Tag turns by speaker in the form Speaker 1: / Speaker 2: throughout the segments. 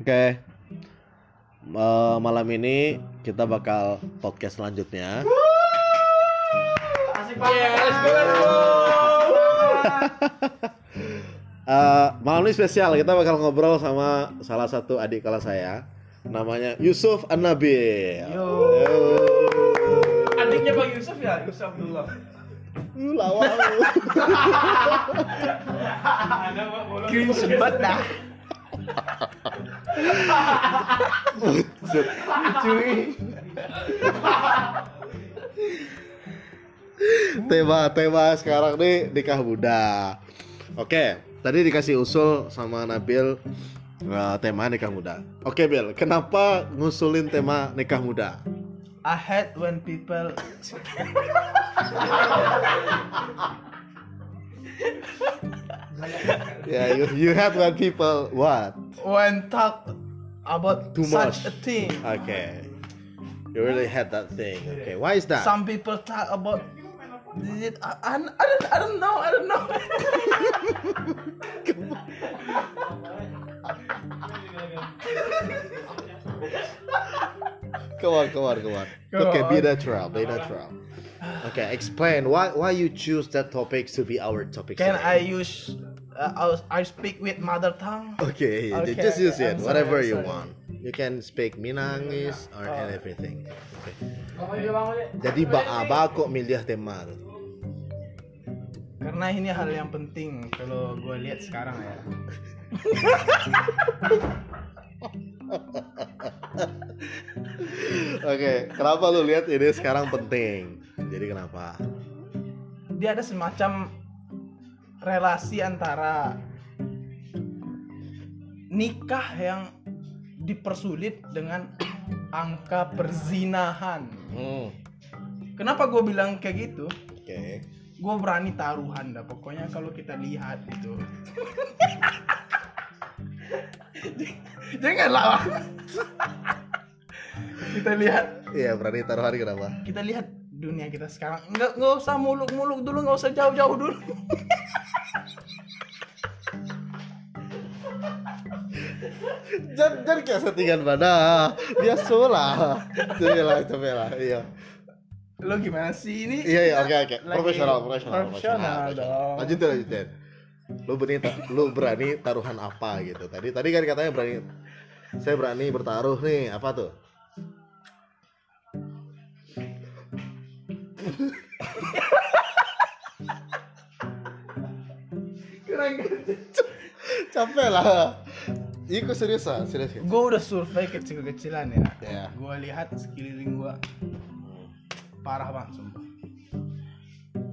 Speaker 1: Oke. Eh, malam ini kita bakal podcast selanjutnya.
Speaker 2: Asik banget. Let's go, let's go.
Speaker 1: Eh, malam ini spesial kita bakal ngobrol sama salah satu adik kelas saya namanya Yusuf An-Nabil.
Speaker 2: Yo.
Speaker 1: Yo.
Speaker 2: Adiknya Bang Yusuf ya, Yusuf Abdullah.
Speaker 1: Uh, lawa lu.
Speaker 2: Ada Mbak Bolo.
Speaker 3: Cringe banget dah.
Speaker 1: Buset.
Speaker 3: Cuy.
Speaker 1: tema tema sekarang nih nikah muda. Oke, tadi dikasih usul sama Nabil eh, tema nikah muda. Oke, Bil, kenapa ngusulin tema nikah muda?
Speaker 3: I hate when people
Speaker 1: Ya, you, you had when people what?
Speaker 3: when talk about
Speaker 1: Too
Speaker 3: such
Speaker 1: much.
Speaker 3: a thing.
Speaker 1: Okay, you really had that thing. Okay, why is that?
Speaker 3: Some people talk about it. I, I, I don't I don't know I don't know.
Speaker 1: Come on, come on, come on.
Speaker 3: Come
Speaker 1: Okay, be
Speaker 3: on.
Speaker 1: natural, be natural. Okay, explain why why you choose that topic to be our topic.
Speaker 3: Can
Speaker 1: today.
Speaker 3: I use uh, I I speak with mother tongue?
Speaker 1: Okay,
Speaker 3: Okay,
Speaker 1: just
Speaker 3: okay,
Speaker 1: use it,
Speaker 3: I'm sorry,
Speaker 1: whatever you
Speaker 3: sorry.
Speaker 1: want. You can speak Minangis or
Speaker 3: Oh.
Speaker 1: everything. Okay. Jadi ba apa kok milih tema tuh?
Speaker 3: Karena ini hal yang penting kalau gue lihat sekarang ya.
Speaker 1: Oke, kenapa lu lihat ini sekarang penting? Jadi kenapa?
Speaker 3: Dia ada semacam relasi antara nikah yang dipersulit dengan angka perzinahan.
Speaker 1: Hmm.
Speaker 3: Kenapa gue bilang kayak gitu?
Speaker 1: Oke.
Speaker 3: Gue berani taruhan dah. Pokoknya kalau kita lihat itu. Janganlah. kita lihat,
Speaker 1: Iya, berani taruhan kenapa?
Speaker 3: kita lihat dunia kita sekarang. Nggak nggak usah muluk-muluk dulu, nggak usah jauh-jauh dulu.
Speaker 1: Jangan jangan kayak settingan mana. Biasa lah. Coba coba lah. Iya.
Speaker 3: Lo gimana sih ini?
Speaker 1: Iya, iya, oke, oke. Profesional, profesional,
Speaker 3: Profesional dong.
Speaker 1: Lanjutin, lanjutin. Lu berani, lu berani taruhan apa gitu? Tadi, tadi kan katanya berani. Saya berani bertaruh nih, apa tuh?
Speaker 3: Keren
Speaker 1: Capek lah. Iku serius ah, serius.
Speaker 3: Gue udah survei kecil-kecilan ya.
Speaker 1: Ya.
Speaker 3: Gue lihat sekeliling gue parah banget sumpah.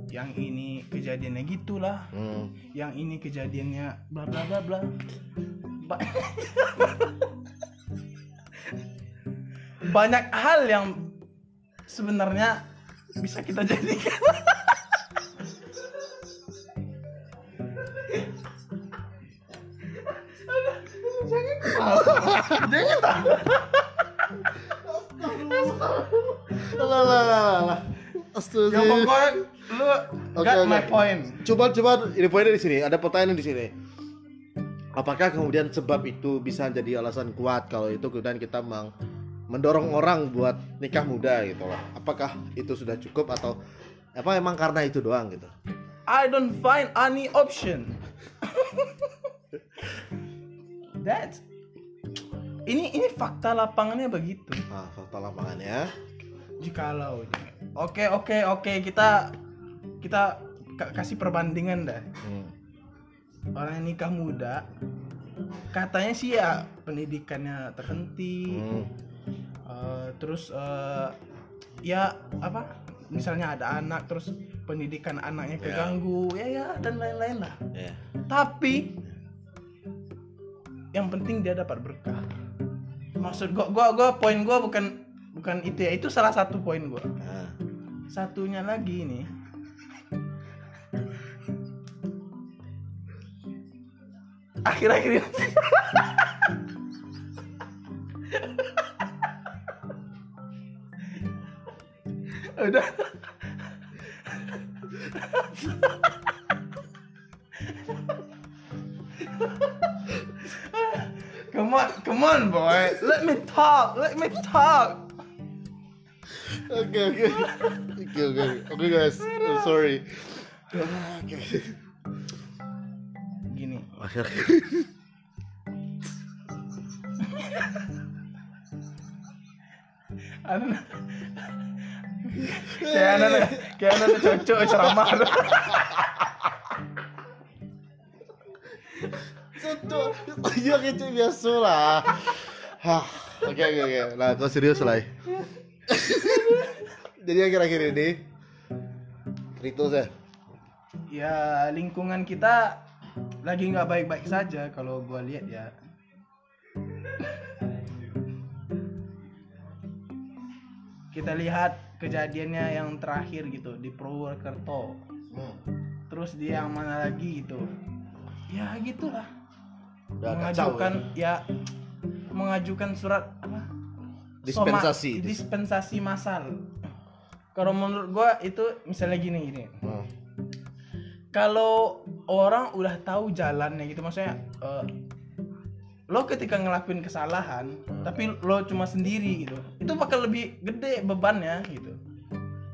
Speaker 3: Yang ini kejadiannya gitulah,
Speaker 1: Hmm.
Speaker 3: yang ini kejadiannya bla bla bla bla. Ba- Banyak hal yang sebenarnya bisa kita jadikan. Jangan tahu.
Speaker 1: Lah lah lah lah. Astaga.
Speaker 3: Ya pokoknya lu got my point.
Speaker 1: Coba coba ini poinnya di sini. Ada pertanyaan di sini. Apakah kemudian sebab itu bisa jadi alasan kuat kalau itu kemudian kita meng mendorong orang buat nikah muda gitu loh. Apakah itu sudah cukup atau apa emang karena itu doang gitu?
Speaker 3: I don't find any option. That ini ini fakta lapangannya begitu.
Speaker 1: Nah, fakta lapangannya.
Speaker 3: Jikalau Oke oke oke kita kita ka- kasih perbandingan dah.
Speaker 1: Hmm.
Speaker 3: Orang yang nikah muda katanya sih ya pendidikannya terhenti.
Speaker 1: Hmm.
Speaker 3: Eh, terus eh, ya apa? Misalnya ada anak terus pendidikan anaknya
Speaker 1: Ya.
Speaker 3: keganggu ya ya dan lain-lain lah.
Speaker 1: Ya.
Speaker 3: tapi yang penting dia dapat berkah maksud gua gua gua poin gua bukan bukan itu ya itu salah satu poin gua
Speaker 1: Nah.
Speaker 3: satunya lagi ini akhir-akhir udah Come on, come on, boy. Let me talk. Let me talk.
Speaker 1: okay okay okay okay oke guys, I'm uh. sorry. Oke.
Speaker 3: Gini.
Speaker 1: Akhirnya
Speaker 3: Anak kayak anak kayak anak cocok ceramah.
Speaker 1: Satu, iya kecil biasa lah. Hah, oke oke oke. Nah, kau serius lah. Jadi akhir-akhir ini, Rito saya.
Speaker 3: ya lingkungan kita lagi nggak baik-baik saja kalau gua lihat ya kita lihat kejadiannya yang terakhir gitu di Purwokerto. Terus dia yang mana lagi gitu? Ya gitulah.
Speaker 1: Udah kacau.
Speaker 3: mengajukan ya. mengajukan surat apa?
Speaker 1: Dispensasi.
Speaker 3: Soma- dispensasi massal kalau menurut gua itu misalnya gini gini.
Speaker 1: Hmm.
Speaker 3: kalau orang udah tahu jalannya gitu maksudnya eh, lo ketika ngelakuin kesalahan tapi lo cuma sendiri gitu itu bakal lebih gede bebannya gitu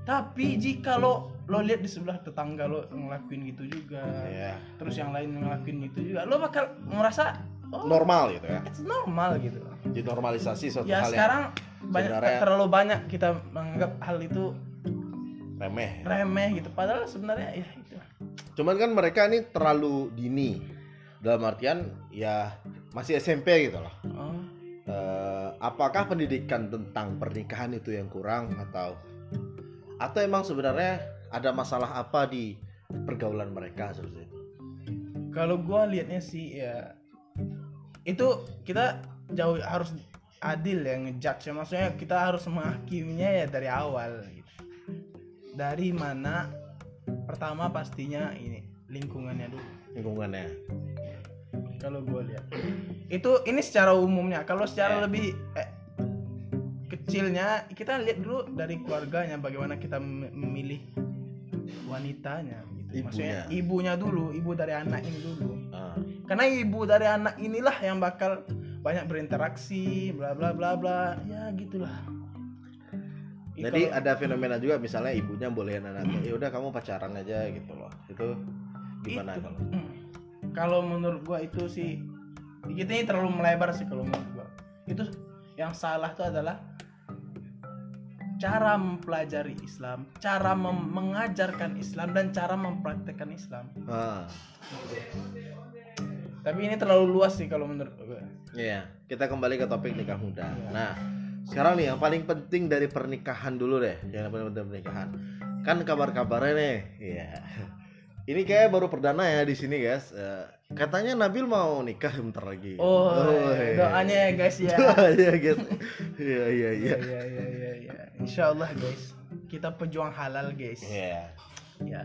Speaker 3: tapi jika lo lo lihat di sebelah tetangga lo ngelakuin gitu juga
Speaker 1: Iya.
Speaker 3: terus yang lain ngelakuin gitu juga lo bakal merasa oh
Speaker 1: Normal gitu ya.
Speaker 3: it's normal gitu
Speaker 1: Dinormalisasi suatu
Speaker 3: ya
Speaker 1: hal
Speaker 3: sekarang banyak
Speaker 1: sebenarnya-
Speaker 3: terlalu banyak kita menganggap hal itu
Speaker 1: remeh.
Speaker 3: remeh gitu padahal sebenarnya ya itu
Speaker 1: Cuman kan mereka ini terlalu dini. Dalam artian ya masih SMP gitu loh.
Speaker 3: oh.
Speaker 1: Eh, apakah pendidikan tentang pernikahan itu yang kurang atau atau emang sebenarnya ada masalah apa di pergaulan mereka seperti itu?
Speaker 3: kalau gua liatnya sih ya itu kita jauh harus adil ya ngejudge ya. maksudnya kita harus menghakiminya ya dari awal gitu. dari mana pertama pastinya ini lingkungannya dulu
Speaker 1: lingkungannya.
Speaker 3: Kalau gue lihat itu ini secara umumnya kalau secara
Speaker 1: Ya.
Speaker 3: lebih eh, kecilnya kita lihat dulu dari keluarganya bagaimana kita mem- memilih wanitanya gitu. maksudnya ibunya dulu ibu dari anak ini dulu
Speaker 1: Ah,
Speaker 3: karena ibu dari anak inilah yang bakal banyak berinteraksi bla bla bla bla ya gitulah
Speaker 1: Jadi
Speaker 3: kalau-
Speaker 1: ada fenomena juga misalnya ibunya bolehin anaknya, ya udah kamu pacaran aja gitu loh. Itu gimana
Speaker 3: Itu.
Speaker 1: kalau?
Speaker 3: Kalau menurut gua itu sih kita ini terlalu melebar sih kalau menurut gua itu yang salah itu adalah cara mempelajari Islam cara mem- mengajarkan Islam dan cara mempraktekkan Islam
Speaker 1: Ah,
Speaker 3: tapi ini terlalu luas sih kalau menurut gua
Speaker 1: iya. Kita kembali ke topik nikah muda. Nah, sekarang nih yang paling penting dari pernikahan dulu deh, yang paling penting pernikahan. Kan kabar-kabarnya nih, iya. Ini kayak baru perdana ya di sini guys. Eh, katanya Nabil mau nikah bentar lagi.
Speaker 3: oh,
Speaker 1: iya.
Speaker 3: doanya ya guys ya
Speaker 1: Doanya guys. Iya iya iya.
Speaker 3: Iya iya iya iya. Insya Allah guys, kita pejuang halal guys.
Speaker 1: Iya.
Speaker 3: Ya,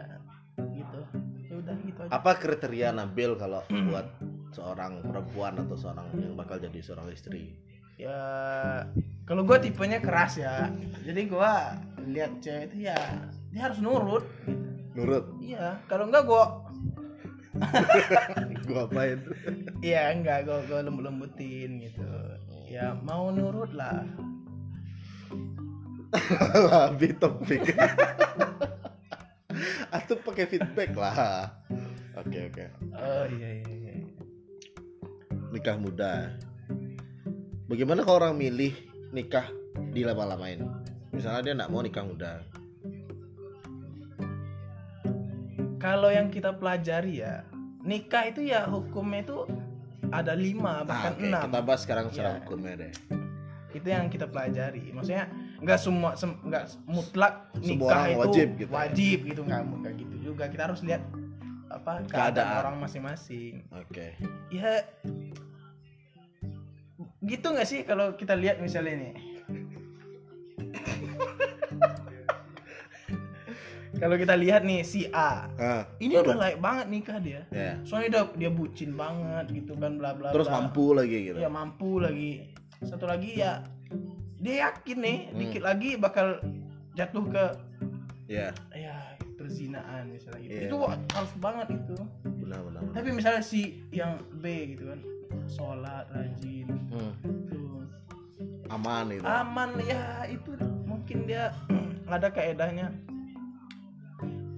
Speaker 3: gitu. Ya udah gitu aja.
Speaker 1: Apa kriteria Nabil kalau buat seorang perempuan atau seorang yang bakal jadi seorang istri?
Speaker 3: Ya, kalau gue tipenya keras ya. Jadi gue lihat cewek itu ya dia harus nurut. Gitu.
Speaker 1: Nurut.
Speaker 3: Iya, kalau enggak gue,
Speaker 1: Gua apain?
Speaker 3: iya enggak gue gue lembut lembutin gitu. Ya mau nurut lah.
Speaker 1: Lebih topik. Atau pakai feedback lah. Oke oke.
Speaker 3: Oh iya iya iya.
Speaker 1: Nikah muda. Bagaimana kalau orang milih nikah dilama-lamain? Misalnya dia nggak mau nikah muda.
Speaker 3: Kalau yang kita pelajari ya, nikah itu ya hukumnya itu ada lima
Speaker 1: Nah,
Speaker 3: bahkan
Speaker 1: oke,
Speaker 3: enam.
Speaker 1: kita bahas sekarang secara
Speaker 3: Iya.
Speaker 1: hukumnya deh.
Speaker 3: itu yang kita pelajari maksudnya nggak semua sem- nggak mutlak nikah itu
Speaker 1: wajib gitu ya.
Speaker 3: wajib gitu nggak nggak gitu juga kita harus lihat apa keadaan,
Speaker 1: Keadaan.
Speaker 3: orang masing-masing
Speaker 1: Oke.
Speaker 3: ya gitu nggak sih kalau kita lihat misalnya nih kalau kita lihat nih si A
Speaker 1: Nah,
Speaker 3: ini udah layak banget nikah dia
Speaker 1: ya.
Speaker 3: soalnya dia, dia bucin banget gitu kan bla bla
Speaker 1: Terus
Speaker 3: bla.
Speaker 1: mampu lagi gitu.
Speaker 3: ya mampu lagi satu lagi ya dia yakin nih
Speaker 1: Hmm.
Speaker 3: dikit lagi bakal jatuh ke
Speaker 1: Ya,
Speaker 3: ya perzinaan misalnya gitu
Speaker 1: Iya.
Speaker 3: itu harus banget itu
Speaker 1: benar benar. benar.
Speaker 3: tapi misalnya si yang B gitu kan sholat rajin
Speaker 1: Hmm. aman itu
Speaker 3: aman ya itu mungkin dia ada kaedahnya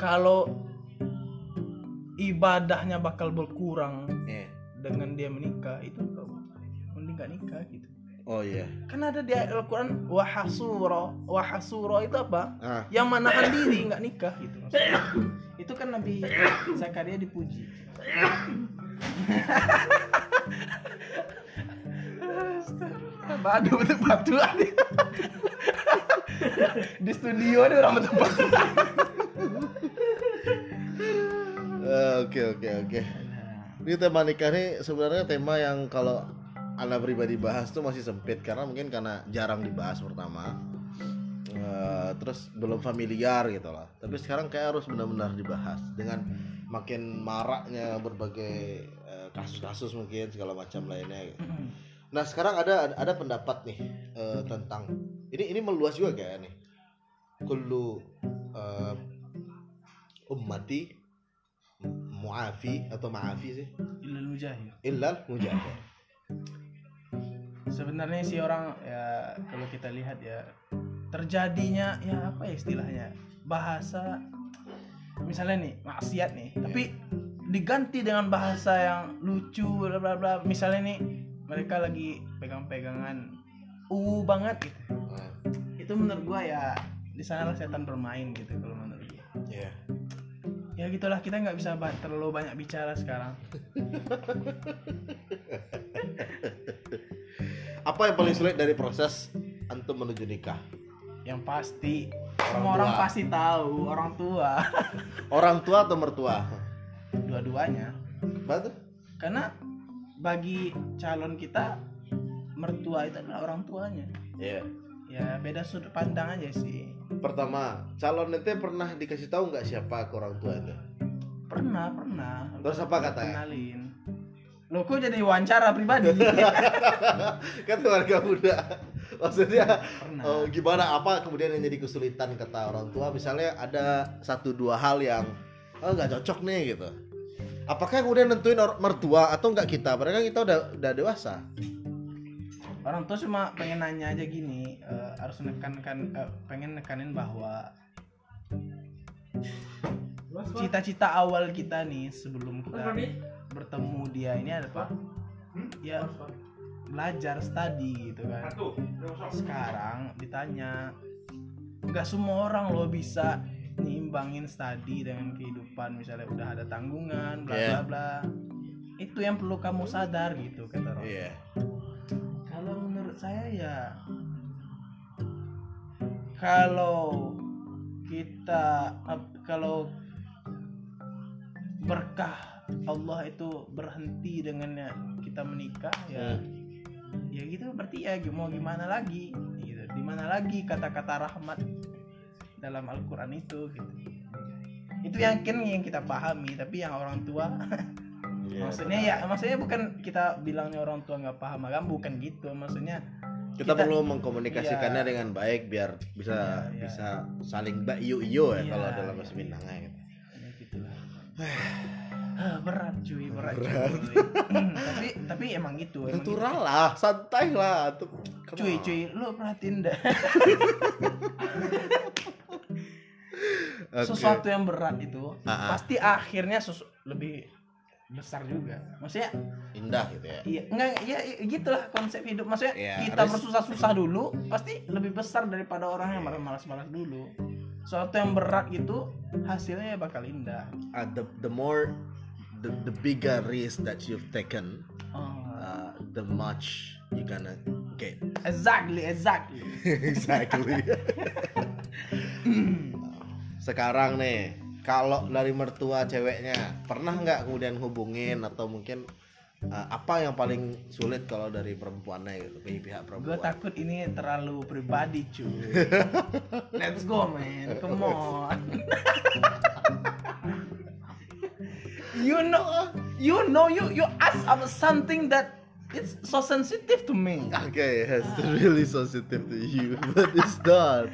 Speaker 3: kalau ibadahnya bakal berkurang
Speaker 1: Iya.
Speaker 3: dengan dia menikah itu mending gak nikah gitu.
Speaker 1: Oh iya.
Speaker 3: Kan ada di Al-Quran wahasuro wahasuro itu apa?
Speaker 1: Ah.
Speaker 3: Yang menahan diri nggak nikah gitu maksudnya. itu kan Nabi Zakaria dipuji. Badu betul batu di studio ada orang betul
Speaker 1: oke oke oke ini tema nikah nih sebenarnya tema yang kalau anda pribadi bahas tuh masih sempit karena mungkin karena jarang dibahas pertama Eh, terus belum familiar gitu lah tapi sekarang kayak harus benar-benar dibahas dengan makin maraknya berbagai eh, kasus-kasus mungkin segala macam lainnya gitu. Nah sekarang ada ada pendapat nih eh, tentang ini ini meluas juga kayak nih. Kullu eh, ummati muafi atau maafi sih?
Speaker 3: Ilal mujahid.
Speaker 1: Illal mujahid.
Speaker 3: sebenarnya sih orang ya kalau kita lihat ya terjadinya ya apa ya istilahnya bahasa misalnya nih maksiat nih tapi diganti dengan bahasa yang lucu bla bla bla. Misalnya nih mereka lagi pegang-pegangan uh banget gitu.
Speaker 1: Nah,
Speaker 3: itu menurut gua ya di sana setan bermain gitu kalau menurut gua.
Speaker 1: Iya.
Speaker 3: Ya gitulah kita nggak bisa terlalu banyak bicara sekarang
Speaker 1: Apa yang paling sulit dari proses antum menuju nikah?
Speaker 3: yang pasti
Speaker 1: Orang
Speaker 3: semua orang
Speaker 1: tua.
Speaker 3: pasti tahu orang tua
Speaker 1: Orang tua atau mertua?
Speaker 3: dua-duanya
Speaker 1: Betul.
Speaker 3: karena bagi calon kita mertua itu adalah orang tuanya
Speaker 1: Iya.
Speaker 3: Ya beda sudut pandang aja sih.
Speaker 1: Pertama, calon itu pernah dikasih tahu nggak siapa ke orang tua itu?
Speaker 3: pernah pernah.
Speaker 1: Terus apa katanya?
Speaker 3: kenalin. Lo kok jadi wawancara pribadi?
Speaker 1: Kan keluarga muda. Maksudnya
Speaker 3: pernah.
Speaker 1: eh, gimana apa kemudian yang jadi kesulitan kata orang tua? Misalnya ada satu dua hal yang oh nggak cocok nih gitu. Apakah kemudian nentuin mertua atau nggak kita? Kan kita udah udah dewasa
Speaker 3: orang tua cuma pengen nanya aja gini eh, harus nekankan eh, pengen nekanin bahwa cita-cita awal kita nih sebelum kita bertemu dia ini ada apa? Ya belajar study gitu kan. Sekarang ditanya nggak semua orang lo bisa nyimbangin study dengan kehidupan misalnya udah ada tanggungan bla bla
Speaker 1: Iya.
Speaker 3: bla. Itu yang perlu kamu sadar gitu kata orang.
Speaker 1: Iya.
Speaker 3: kalau menurut saya ya kalau kita kalau berkah Allah itu berhenti dengannya kita menikah ya ya gitu. Berarti ya mau gimana lagi gitu. Di mana lagi kata-kata rahmat dalam Al-Qur'an itu gitu. Itu yang kan yang kita pahami tapi yang orang tua
Speaker 1: Iya,
Speaker 3: maksudnya ya maksudnya bukan kita bilangnya orang tua nggak paham kan bukan gitu maksudnya
Speaker 1: kita,
Speaker 3: kita-
Speaker 1: perlu mengkomunikasikannya
Speaker 3: Iya.
Speaker 1: dengan baik biar bisa
Speaker 3: Iya, iya.
Speaker 1: bisa saling mbak iyo iyo ya
Speaker 3: Iya,
Speaker 1: kalau dalam
Speaker 3: iya.
Speaker 1: bahasa Minang ya gitu.
Speaker 3: ya gitulah Ah, berat cuy berat,
Speaker 1: Berat.
Speaker 3: cuy Hmm, tapi tapi emang gitu emang
Speaker 1: natural lah santai lah tuh
Speaker 3: gitu. cuy cuy lu perhatiin deh sesuatu yang berat itu
Speaker 1: Ah, ah.
Speaker 3: pasti akhirnya sesu- lebih besar juga. Maksudnya
Speaker 1: indah gitu ya?
Speaker 3: iya enggak ya gitulah konsep hidup. Maksudnya
Speaker 1: Iya,
Speaker 3: kita
Speaker 1: harus-
Speaker 3: bersusah-susah dulu pasti lebih besar daripada orang yang malas-malas dulu. Sesuatu yang berat gitu hasilnya bakal indah.
Speaker 1: Uh, the the more the, the bigger risk that you've taken
Speaker 3: Oh,
Speaker 1: uh, the much you gonna get
Speaker 3: exactly exactly.
Speaker 1: Exactly. Sekarang nih kalau dari mertua ceweknya pernah nggak kemudian hubungin atau mungkin uh, apa yang paling sulit kalau dari perempuannya gitu pihak pihak
Speaker 3: gue
Speaker 1: perempuan
Speaker 3: takut ini terlalu pribadi cuy let's go man. Come on. You know you know you you ask about something that it's so sensitive to me.
Speaker 1: Okay, it's really sensitive to you, but it's not.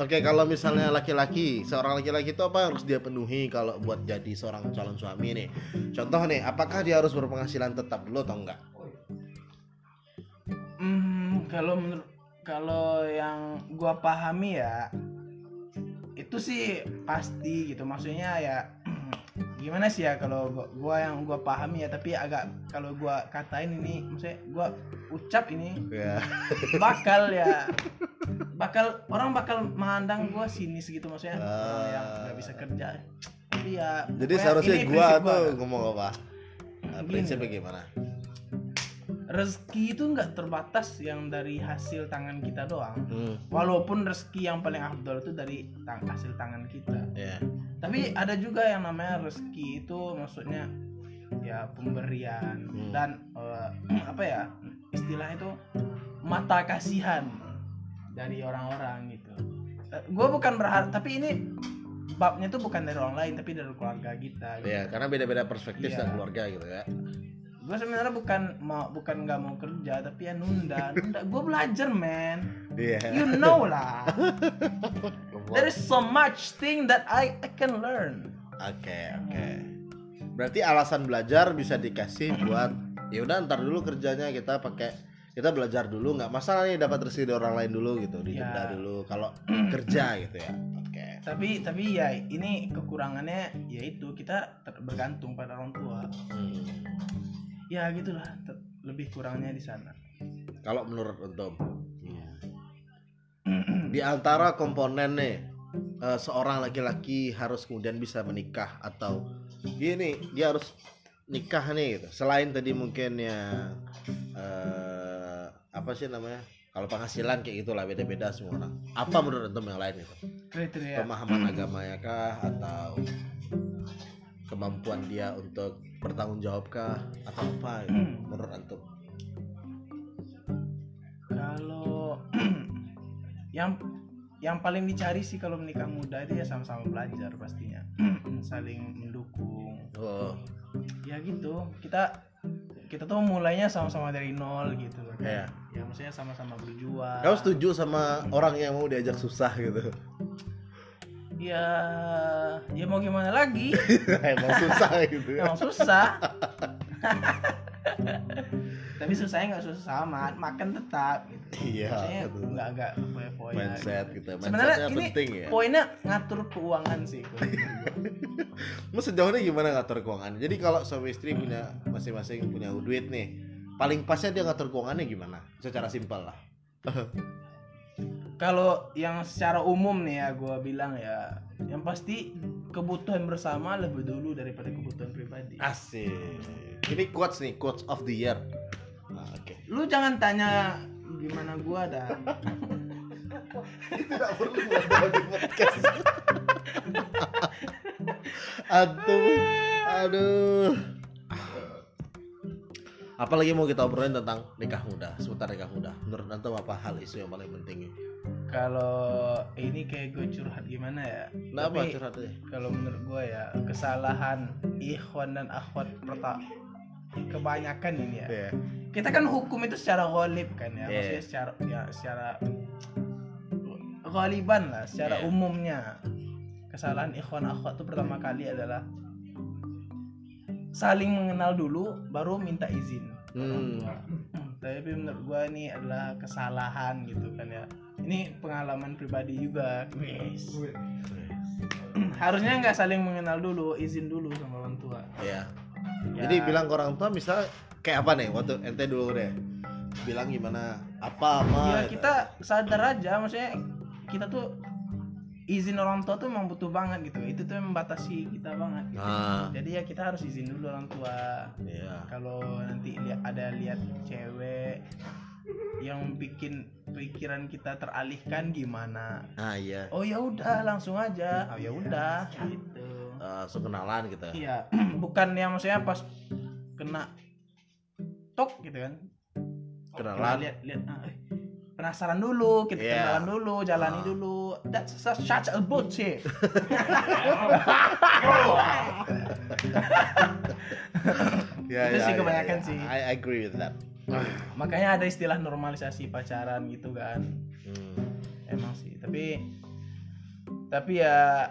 Speaker 1: Oke, kalau misalnya laki-laki, seorang laki-laki itu apa harus dia penuhi kalau buat jadi seorang calon suami nih? Contoh nih, apakah dia harus berpenghasilan tetap dulu atau enggak?
Speaker 3: Hmm, kalau menurut kalau yang gua pahami ya itu sih pasti gitu maksudnya ya gimana sih ya kalau gua, gua yang gua pahami ya tapi agak kalau gua katain ini maksudnya gua ucap ini
Speaker 1: Ya.
Speaker 3: bakal ya bakal orang bakal memandang gua sinis gitu maksudnya orang yang nggak bisa kerja jadi ya
Speaker 1: Jadi seharusnya gua
Speaker 3: prinsip
Speaker 1: tuh ngomong apa? Nah, prinsipnya gimana?
Speaker 3: Rezeki itu nggak terbatas yang dari hasil tangan kita doang
Speaker 1: Hmm,
Speaker 3: walaupun rezeki yang paling afdol itu dari tang- hasil tangan kita
Speaker 1: ya.
Speaker 3: tapi ada juga yang namanya rezeki itu maksudnya ya pemberian
Speaker 1: Hmm.
Speaker 3: dan eh, apa ya istilah itu mata kasihan dari orang-orang gitu gue bukan berharap tapi ini babnya tuh bukan dari orang lain tapi dari keluarga kita gitu.
Speaker 1: Ya, karena beda-beda perspektif
Speaker 3: Iya.
Speaker 1: dan keluarga gitu ya.
Speaker 3: Gue sebenarnya bukan mau bukan nggak mau kerja tapi ya nunda nunda. Gue belajar man.
Speaker 1: Iya.
Speaker 3: you know lah. There is so much thing that I, I can learn.
Speaker 1: Oke, oke. Berarti alasan belajar bisa dikasih buat ya udah ntar dulu kerjanya kita pakai kita belajar dulu. Nggak masalah nih dapat rezeki dari orang lain dulu gitu dijeda
Speaker 3: Ya.
Speaker 1: dulu kalau kerja gitu ya. Oke.
Speaker 3: Tapi tapi ya ini kekurangannya yaitu kita bergantung pada orang tua.
Speaker 1: Hmm.
Speaker 3: Ya gitulah. Lebih kurangnya di sana.
Speaker 1: Kalau menurut Untung di antara komponen nih eh, seorang laki-laki harus kemudian bisa menikah atau gini dia harus nikah nih gitu. Selain tadi mungkin ya eh, apa sih namanya? Kalau penghasilan kayak gitulah beda-beda semua orang. Apa menurut Untung yang lain itu
Speaker 3: kriteria.
Speaker 1: Pemahaman agamanya kah atau kemampuan dia untuk bertanggung jawab kah atau apa gitu, menurut antum
Speaker 3: kalau yang yang paling dicari sih kalau menikah muda itu ya sama-sama belajar pastinya. Saling mendukung.
Speaker 1: Oh.
Speaker 3: Ya gitu. Kita kita tuh mulainya sama-sama dari nol gitu loh
Speaker 1: Iya.
Speaker 3: ya maksudnya sama-sama berjuang.
Speaker 1: Kamu setuju sama orang yang mau diajak susah gitu
Speaker 3: ya ya mau gimana lagi?
Speaker 1: Emang susah gitu ya.
Speaker 3: Emang susah. Tapi susahnya nggak susah amat makan tetap gitu.
Speaker 1: Iya
Speaker 3: nggak agak foya-foya
Speaker 1: mindset
Speaker 3: gitu.
Speaker 1: gitu
Speaker 3: sebenarnya ini
Speaker 1: penting ya.
Speaker 3: poinnya ngatur keuangan sih.
Speaker 1: Mas sejauh ini gimana ngatur keuangan? Jadi kalau suami istri punya masing-masing punya duit nih paling pasnya dia ngatur keuangannya gimana? Secara simpel lah
Speaker 3: kalau yang secara umum nih ya gue bilang ya yang pasti kebutuhan bersama lebih dulu daripada kebutuhan pribadi.
Speaker 1: Asik. Ini quotes nih quotes of the year. Ah, oke.
Speaker 3: Lu jangan tanya gimana gua dah
Speaker 1: tidak perlu buat podcast. Aduh aduh. Apalagi mau kita obrolin tentang nikah muda? Seputar nikah muda. Menurut antum apa hal isu yang paling penting
Speaker 3: kalau ini kayak gue curhat gimana ya
Speaker 1: kenapa
Speaker 3: Tapi
Speaker 1: curhat deh
Speaker 3: kalau menurut gue ya kesalahan ikhwan dan akhwat perta kebanyakan ini ya
Speaker 1: Iya.
Speaker 3: kita kan hukum itu secara ghalib kan ya
Speaker 1: Iya.
Speaker 3: maksudnya secara ya secara ghaliban lah secara
Speaker 1: Iya.
Speaker 3: umumnya kesalahan ikhwan akhwat itu pertama kali adalah saling mengenal dulu baru minta izin
Speaker 1: Hmm.
Speaker 3: Tapi menurut gua ini adalah kesalahan gitu kan ya ini pengalaman pribadi juga Yes. harusnya nggak saling mengenal dulu izin dulu sama orang tua
Speaker 1: Iya.
Speaker 3: Ya,
Speaker 1: Jadi bilang ke orang tua misalnya kayak apa nih waktu ente dulu deh. Bilang gimana? Apa apa?
Speaker 3: ya kita sadar aja maksudnya kita tuh izin orang tua tuh memang butuh banget gitu. Itu tuh membatasi kita banget
Speaker 1: Nah,
Speaker 3: jadi ya kita harus izin dulu orang tua.
Speaker 1: Iya.
Speaker 3: kalau nanti lihat ada lihat cewek yang bikin pikiran kita teralihkan gimana?
Speaker 1: Nah, iya.
Speaker 3: oh ya udah langsung aja. Oh ya udah gitu.
Speaker 1: Eh, langsung kenalan gitu.
Speaker 3: iya bukan yang maksudnya pas kena tok gitu kan.
Speaker 1: Kenalan.
Speaker 3: lihat lihat ah, eh, penasaran dulu kita
Speaker 1: Iya.
Speaker 3: kenalan dulu jalani
Speaker 1: Ah.
Speaker 3: dulu that's such a bullshit
Speaker 1: Ya,
Speaker 3: Itu sih kebanyakan sih.
Speaker 1: I agree with that.
Speaker 3: makanya ada istilah normalisasi pacaran gitu kan
Speaker 1: Hmm.
Speaker 3: emang sih tapi tapi ya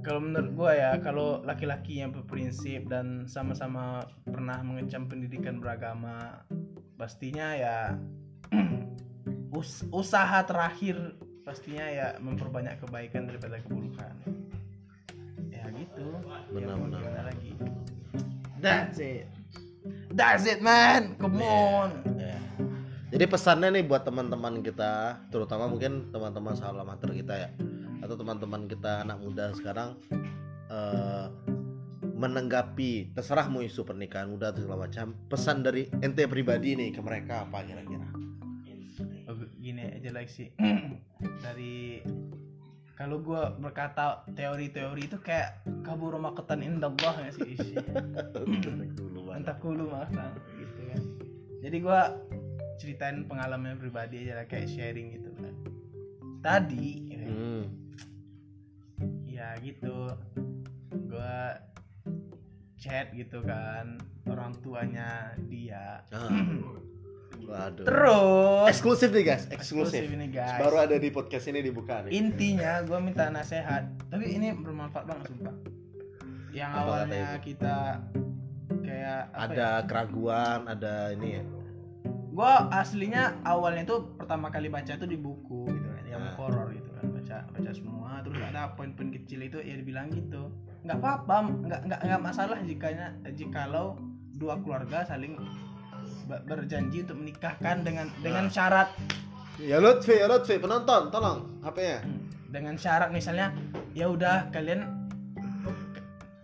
Speaker 3: kalau menurut gua ya kalau laki-laki yang berprinsip dan sama-sama pernah mengecam pendidikan beragama pastinya ya us- usaha terakhir pastinya ya memperbanyak kebaikan daripada keburukan ya gitu ya,
Speaker 1: Benar,
Speaker 3: gimana lagi that's it that's it man come on
Speaker 1: Ya. Jadi pesannya nih buat teman-teman kita, terutama mungkin teman-teman sahabat amatir kita ya, atau teman-teman kita anak muda sekarang eh, menanggapi terserah mau isu pernikahan muda atau segala macam. Pesan dari ente pribadi nih ke mereka apa kira-kira?
Speaker 3: Like sih. Dari kalau gua berkata teori-teori itu kayak kabur makatan indallah nggak sih? Isi entah kulu makatan gitu kan. Jadi gua ceritain pengalaman pribadi aja lah kayak sharing gitu kan. Tadi ya,
Speaker 1: Hmm.
Speaker 3: ya gitu gua chat gitu kan orang tuanya dia.
Speaker 1: Ah. Waduh.
Speaker 3: terus
Speaker 1: Eksklusif nih guys, eksklusif.
Speaker 3: ini guys
Speaker 1: Baru ada di podcast ini dibuka nih.
Speaker 3: intinya gue minta nasihat tapi ini bermanfaat banget sumpah yang
Speaker 1: Apa
Speaker 3: awalnya kita kayak apa
Speaker 1: Ada keraguan, ada ini ya.
Speaker 3: gue aslinya awalnya tuh pertama kali baca tuh di buku gitu kan yang
Speaker 1: Ah.
Speaker 3: horor gitu kan baca baca semua terus ada poin-poin kecil itu ya dibilang gitu nggak apa-apa nggak nggak nggak masalah jikanya jikalau dua keluarga saling berjanji untuk menikahkan dengan dengan
Speaker 1: Ah.
Speaker 3: syarat
Speaker 1: Ya Lutfi, ya Lutfi, penonton, tolong HP-nya.
Speaker 3: dengan syarat misalnya ya udah kalian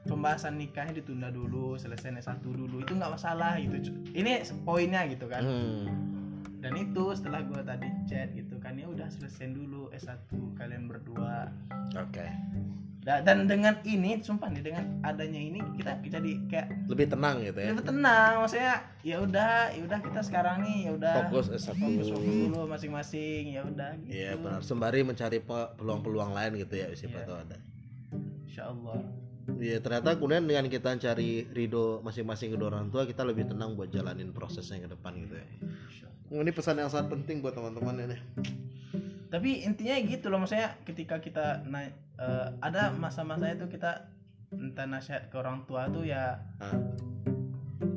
Speaker 3: pembahasan nikahnya ditunda dulu selesai S1 dulu itu nggak masalah gitu ini poinnya gitu kan
Speaker 1: Hmm.
Speaker 3: dan itu setelah gua tadi chat gitu kan ya udah selesai dulu S1 kalian berdua
Speaker 1: Oke.
Speaker 3: Da- dan dengan ini sumpah nih dengan adanya ini kita jadi kayak
Speaker 1: Lebih tenang gitu ya.
Speaker 3: lebih tenang maksudnya ya udah ya udah kita sekarang nih ya udah
Speaker 1: Fokus S1.
Speaker 3: fokus fokus dulu masing-masing ya udah gitu
Speaker 1: Iya benar. Sembari mencari pe- peluang-peluang lain gitu ya, siapa
Speaker 3: Iya.
Speaker 1: tahu ada.
Speaker 3: Insya Allah
Speaker 1: Iya ternyata kemudian dengan kita cari ridho masing-masing kedua orang tua kita lebih tenang buat jalanin prosesnya ke depan gitu ya. Ini pesan yang sangat penting buat teman-teman ini.
Speaker 3: Tapi intinya gitu loh maksudnya ketika kita naik eh, ada masa-masa itu kita minta nasihat ke orang tua tuh ya
Speaker 1: Ah.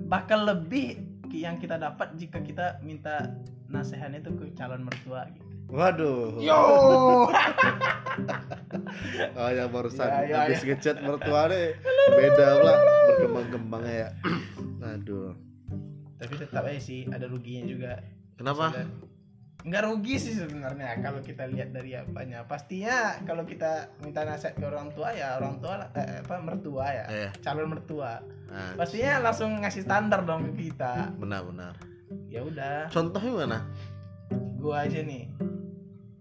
Speaker 3: bakal lebih yang kita dapat jika kita minta nasihatnya itu ke calon mertua gitu
Speaker 1: Waduh.
Speaker 3: yo
Speaker 1: Oh yang barusan
Speaker 3: Ya, ya,
Speaker 1: habis ngechat mertua deh. Beda pula berkembang-kembangnya ya. Aduh.
Speaker 3: tapi tetap aja sih ada ruginya juga
Speaker 1: Kenapa?
Speaker 3: Soalnya- nggak rugi sih sebenarnya kalau kita lihat dari apanya pastinya kalau kita minta nasihat ke orang tua ya orang tua eh, apa mertua ya
Speaker 1: Iya.
Speaker 3: calon mertua
Speaker 1: Nah,
Speaker 3: pastinya langsung ngasih standar dong ke kita
Speaker 1: benar-benar.
Speaker 3: ya udah
Speaker 1: Contohnya mana?
Speaker 3: gua aja nih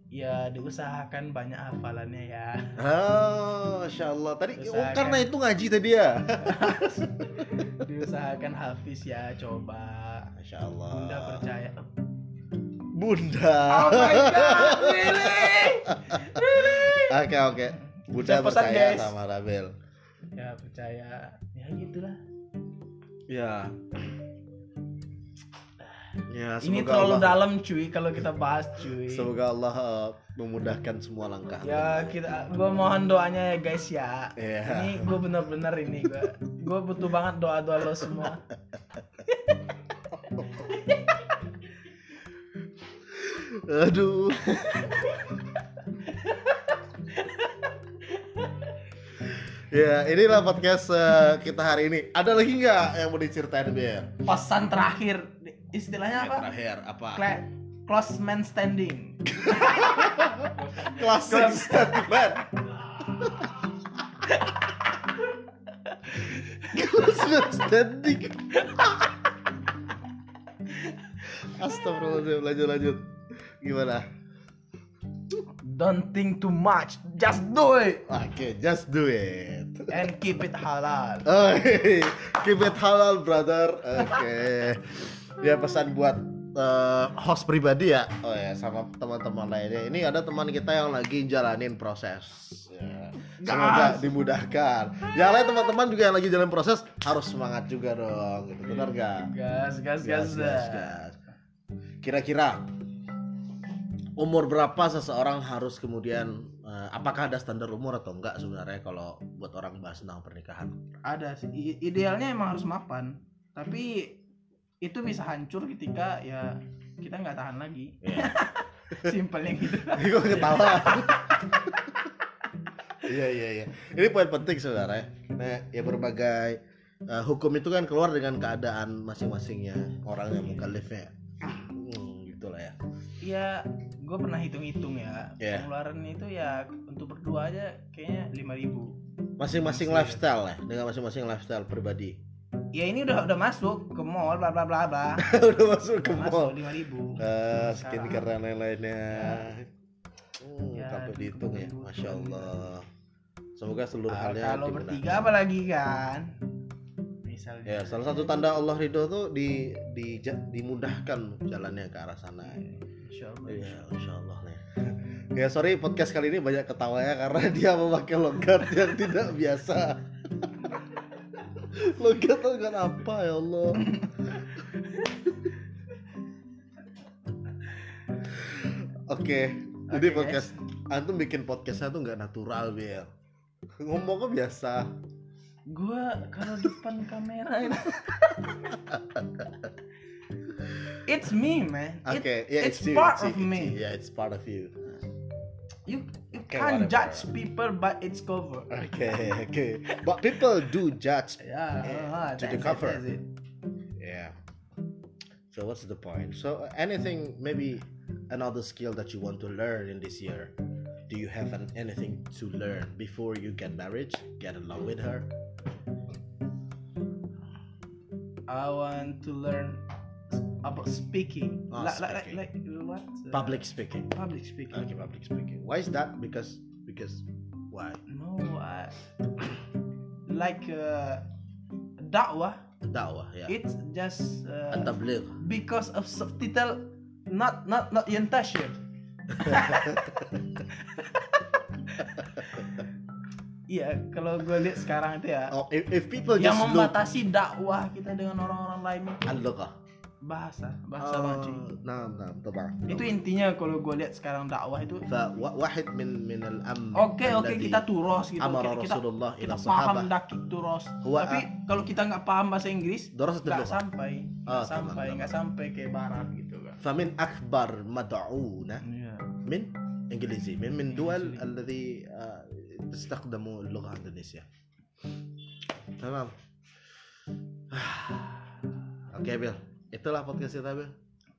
Speaker 3: ya diusahakan banyak hafalannya ya
Speaker 1: Oh, Masya Allah. Tadi oh, karena itu ngaji tadi ya.
Speaker 3: diusahakan hafiz ya coba
Speaker 1: Masya Allah.
Speaker 3: bunda percaya
Speaker 1: Bunda.
Speaker 3: oh my god really
Speaker 1: Oke oke. Bunda
Speaker 3: Saya pesan,
Speaker 1: percaya
Speaker 3: guys.
Speaker 1: sama Rabel.
Speaker 3: ya percaya ya gitulah
Speaker 1: Ya. Ya,
Speaker 3: ini
Speaker 1: semoga
Speaker 3: terlalu
Speaker 1: Allah,
Speaker 3: dalam cuy kalau kita bahas cuy
Speaker 1: Semoga Allah eh, memudahkan semua langkah.
Speaker 3: ya kita gua mohon doanya ya guys ya
Speaker 1: Iya.
Speaker 3: ini gue bener-bener ini gua gue butuh banget doa doa lo semua
Speaker 1: Aduh. ya, inilah podcast eh, kita hari ini. Ada lagi nggak yang mau diceritain biar?
Speaker 3: pesan terakhir istilahnya apa
Speaker 1: Terakhir apa?
Speaker 3: Cla- close man standing
Speaker 1: Klasik statement. Klasik standing. Astagfirullahaladzim, lanjut lanjut. Gimana?
Speaker 3: don't think too much just do it
Speaker 1: Oke, just do it.
Speaker 3: and keep it halal
Speaker 1: Oh, keep it halal, brother. Oke. Ya pesan buat eh, host pribadi ya. Oh ya, sama teman-teman lainnya. Ini ada teman kita yang lagi jalanin proses. Ya. Semoga
Speaker 3: Gas.
Speaker 1: dimudahkan. Yang lain teman-teman juga yang lagi jalan proses harus semangat juga dong. Gitu. Benar gak?
Speaker 3: gas gas gas, gas.
Speaker 1: Kira-kira umur berapa seseorang harus kemudian eh, apakah ada standar umur atau enggak sebenarnya kalau buat orang bahas tentang pernikahan?
Speaker 3: ada sih idealnya emang harus mapan tapi itu bisa hancur ketika ya kita nggak tahan lagi
Speaker 1: Iya.
Speaker 3: simpelnya gitu
Speaker 1: Gue ketawa. Iya iya iya. Ini poin penting sebenarnya. Nah, ya berbagai eh, hukum itu kan keluar dengan keadaan masing-masingnya orang yang mukallifnya. Hmm, gitulah ya.
Speaker 3: ya gue pernah hitung-hitung ya
Speaker 1: Iya.
Speaker 3: pengeluaran itu ya untuk berdua aja kayaknya 5000
Speaker 1: Masing-masing
Speaker 3: Masih.
Speaker 1: lifestyle ya, dengan masing-masing lifestyle pribadi.
Speaker 3: ya ini udah udah masuk ke mall bla bla bla bla
Speaker 1: Udah masuk ke mall.
Speaker 3: masuk 5000
Speaker 1: Eh, skincare dan lain-lainnya. Hmm,
Speaker 3: Ya,
Speaker 1: sampai dihitung ya, masya Allah. Semoga seluruh
Speaker 3: Ah,
Speaker 1: halnya
Speaker 3: kalau bertiga apalagi kan misalnya
Speaker 1: Ya, salah satu tanda Allah ridho tuh di, di dimudahkan jalannya ke arah sana.
Speaker 3: Insya Allah,
Speaker 1: Iya,
Speaker 3: insya Allah.
Speaker 1: nih. Ya sorry podcast kali ini banyak ketawa ya karena dia memakai logat yang tidak biasa. logat logat apa ya Allah? Oke, jadi
Speaker 3: Oke.
Speaker 1: podcast antum bikin podcastnya tuh nggak natural biar ngomongnya biasa.
Speaker 3: gua kalau depan kamera ini it's me man It-
Speaker 1: yeah, ya
Speaker 3: it's,
Speaker 1: you,
Speaker 3: part
Speaker 1: it's
Speaker 3: of
Speaker 1: you,
Speaker 3: me
Speaker 1: it's you. Yeah, it's part of you.
Speaker 3: you you
Speaker 1: Okay,
Speaker 3: can't
Speaker 1: whatever.
Speaker 3: judge people by its cover
Speaker 1: Okay, okay. But people do judge.
Speaker 3: yeah,
Speaker 1: Yeah,
Speaker 3: ah,
Speaker 1: to the
Speaker 3: that's it,
Speaker 1: cover.
Speaker 3: it.
Speaker 1: Yeah. So what's the point? So uh, anything, maybe another skill that you want to learn in this year? Do you have an, anything to learn before you get married? Get along with her?
Speaker 3: I want to learn about speaking
Speaker 1: Ah,
Speaker 3: like, like,
Speaker 1: speaking.
Speaker 3: like like what Uh,
Speaker 1: Public speaking.
Speaker 3: public speaking
Speaker 1: Okay, public speaking. Why is that? Because because why?
Speaker 3: no I, like uh, dakwah
Speaker 1: Dakwah, yeah.
Speaker 3: it's just uh, because of subtitle not not not yantashir Iya, kalau gue lihat sekarang itu ya,
Speaker 1: Oh, if, if people
Speaker 3: yang
Speaker 1: just look,
Speaker 3: membatasi dakwah kita dengan orang-orang lain itu
Speaker 1: Al-lughah
Speaker 3: bahasa, bahasa banget cuy.
Speaker 1: Oh, Naam, naam, طبعا.
Speaker 3: Itu intinya kalau gue lihat sekarang dakwah itu
Speaker 1: فواحد من من الأمر
Speaker 3: Oke oke
Speaker 1: الذي
Speaker 3: kita turos gitu,
Speaker 1: أمر
Speaker 3: kita, kita,
Speaker 1: رسول الله إلى
Speaker 3: kita
Speaker 1: الصحابة
Speaker 3: paham dakik turos.
Speaker 1: Huwa-
Speaker 3: Tapi kalau kita nggak paham bahasa Inggris,
Speaker 1: دراسة
Speaker 3: nggak
Speaker 1: اللغة
Speaker 3: sampai,
Speaker 1: Ah,
Speaker 3: nggak
Speaker 1: tamam,
Speaker 3: sampai,
Speaker 1: tamam.
Speaker 3: nggak sampai ke barat gitu kan.
Speaker 1: فمن أكبر مدعونا
Speaker 3: Iya.
Speaker 1: من إنجليزي من من دول الذي آه، تستخدم اللغة الإندونيسية تمام Oke Bil, itulah podcast kita Bil.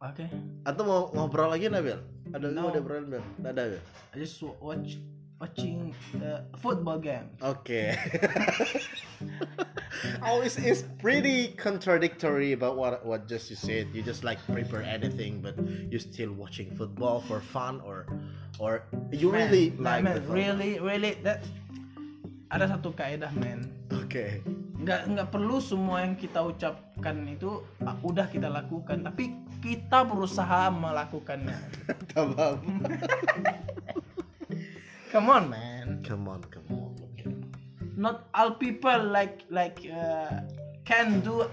Speaker 3: Oke,
Speaker 1: Atau mau ngobrol lagi nggak Bil? Ada
Speaker 3: No.
Speaker 1: mau ngobrol? Nggak ada Bil?
Speaker 3: I just wa- watch watching the football game.
Speaker 1: Oke. oh, it's, it's pretty contradictory about what what just you said. You just like prepare anything, but you still watching football for fun, or or you
Speaker 3: Man,
Speaker 1: really
Speaker 3: man,
Speaker 1: like
Speaker 3: man, really really that ada satu kaidah men
Speaker 1: Oke.
Speaker 3: Nggak nggak perlu semua yang kita ucapkan itu ah, udah kita lakukan tapi kita berusaha melakukannya
Speaker 1: Tamam.
Speaker 3: come on man
Speaker 1: Come on, come on. Okay.
Speaker 3: not all people like like uh, can do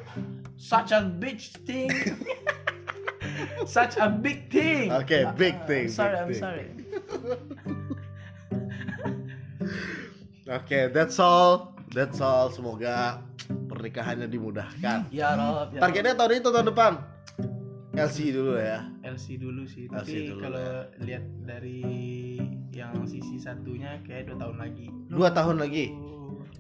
Speaker 3: such a big thing such a big thing
Speaker 1: Okay,
Speaker 3: Uh,
Speaker 1: big
Speaker 3: uh,
Speaker 1: thing,
Speaker 3: I'm sorry
Speaker 1: big
Speaker 3: I'm
Speaker 1: thing.
Speaker 3: sorry
Speaker 1: Oke, that's all. That's all. Semoga pernikahannya dimudahkan.
Speaker 3: ya Rob ya.
Speaker 1: Targetnya tahun ini atau tahun depan? LC dulu ya.
Speaker 3: LC dulu sih
Speaker 1: LC
Speaker 3: tapi
Speaker 1: dulu,
Speaker 3: kalau
Speaker 1: ya.
Speaker 3: lihat dari yang sisi satunya kayak dua tahun lagi
Speaker 1: Dua tahun lagi.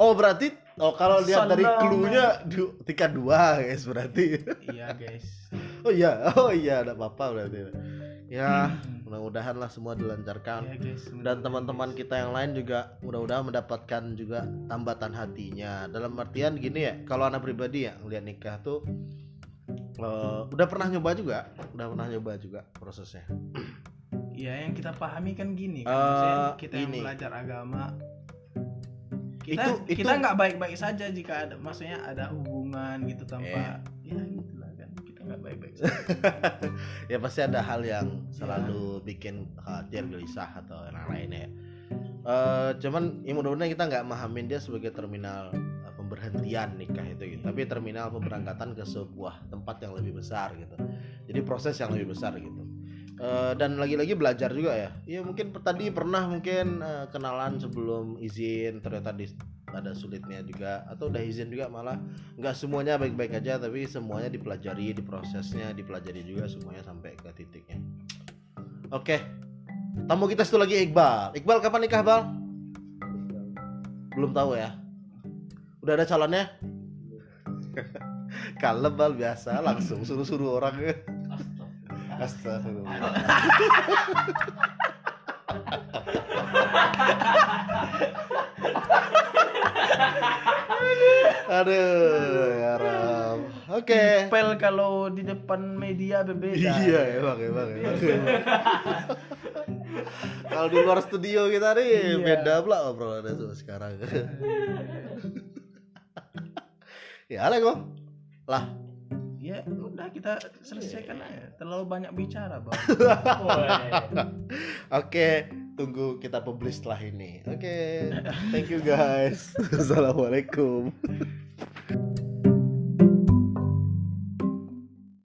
Speaker 1: Oh berarti oh kalau lihat dari clue-nya tingkat dua guys berarti.
Speaker 3: iya guys
Speaker 1: Oh iya, oh iya ada apa berarti. Ya,
Speaker 3: Hmm.
Speaker 1: mudah-mudahan lah semua dilancarkan.
Speaker 3: Iya guys
Speaker 1: Dan teman-teman kita yang lain juga mudah-mudahan mendapatkan juga tambatan hatinya. Dalam artian gini ya, kalau anak pribadi ya ngeliat nikah tuh eh, udah pernah nyoba juga, udah pernah nyoba juga prosesnya.
Speaker 3: ya yang kita pahami kan gini kan
Speaker 1: Eh,
Speaker 3: Maksudnya kita yang
Speaker 1: gini.
Speaker 3: belajar agama kita
Speaker 1: Itu-
Speaker 3: kita nggak baik-baik saja jika ada maksudnya ada hubungan gitu tanpa ya baik-baik saja.
Speaker 1: ya pasti ada hal yang selalu bikin khawatir gelisah atau yang lainnya ya. Eh, cuman ya mudah-mudahan kita nggak memahamin dia sebagai terminal eh, pemberhentian nikah itu gitu tapi terminal pemberangkatan ke sebuah tempat yang lebih besar gitu jadi proses yang lebih besar gitu Eh, dan lagi-lagi belajar juga ya. Iya mungkin tadi pernah mungkin eh, kenalan sebelum izin ternyata di, ada sulitnya juga atau udah izin juga malah nggak semuanya baik-baik aja tapi semuanya dipelajari di prosesnya dipelajari juga semuanya sampai ke titiknya. Oke. Tamu kita satu lagi Iqbal. Iqbal kapan nikah, Bal? Belum tahu ya. Udah ada calonnya? Kalem Bal biasa langsung suruh-suruh orang. Astagfirullah. Aduh, ya Ram. Oke.
Speaker 3: Pel kalau di depan media berbeda.
Speaker 1: Iya, emang, emang, emang. emang. Kalau di luar studio kita nih
Speaker 3: Iya.
Speaker 1: beda pula obrolannya tuh sekarang. ya, lah kok. Lah,
Speaker 3: Ya udah kita selesaikan aja. Terlalu banyak bicara, Bang.
Speaker 1: Oke, tunggu kita publish setelah ini. Oke, thank you guys. Assalamualaikum.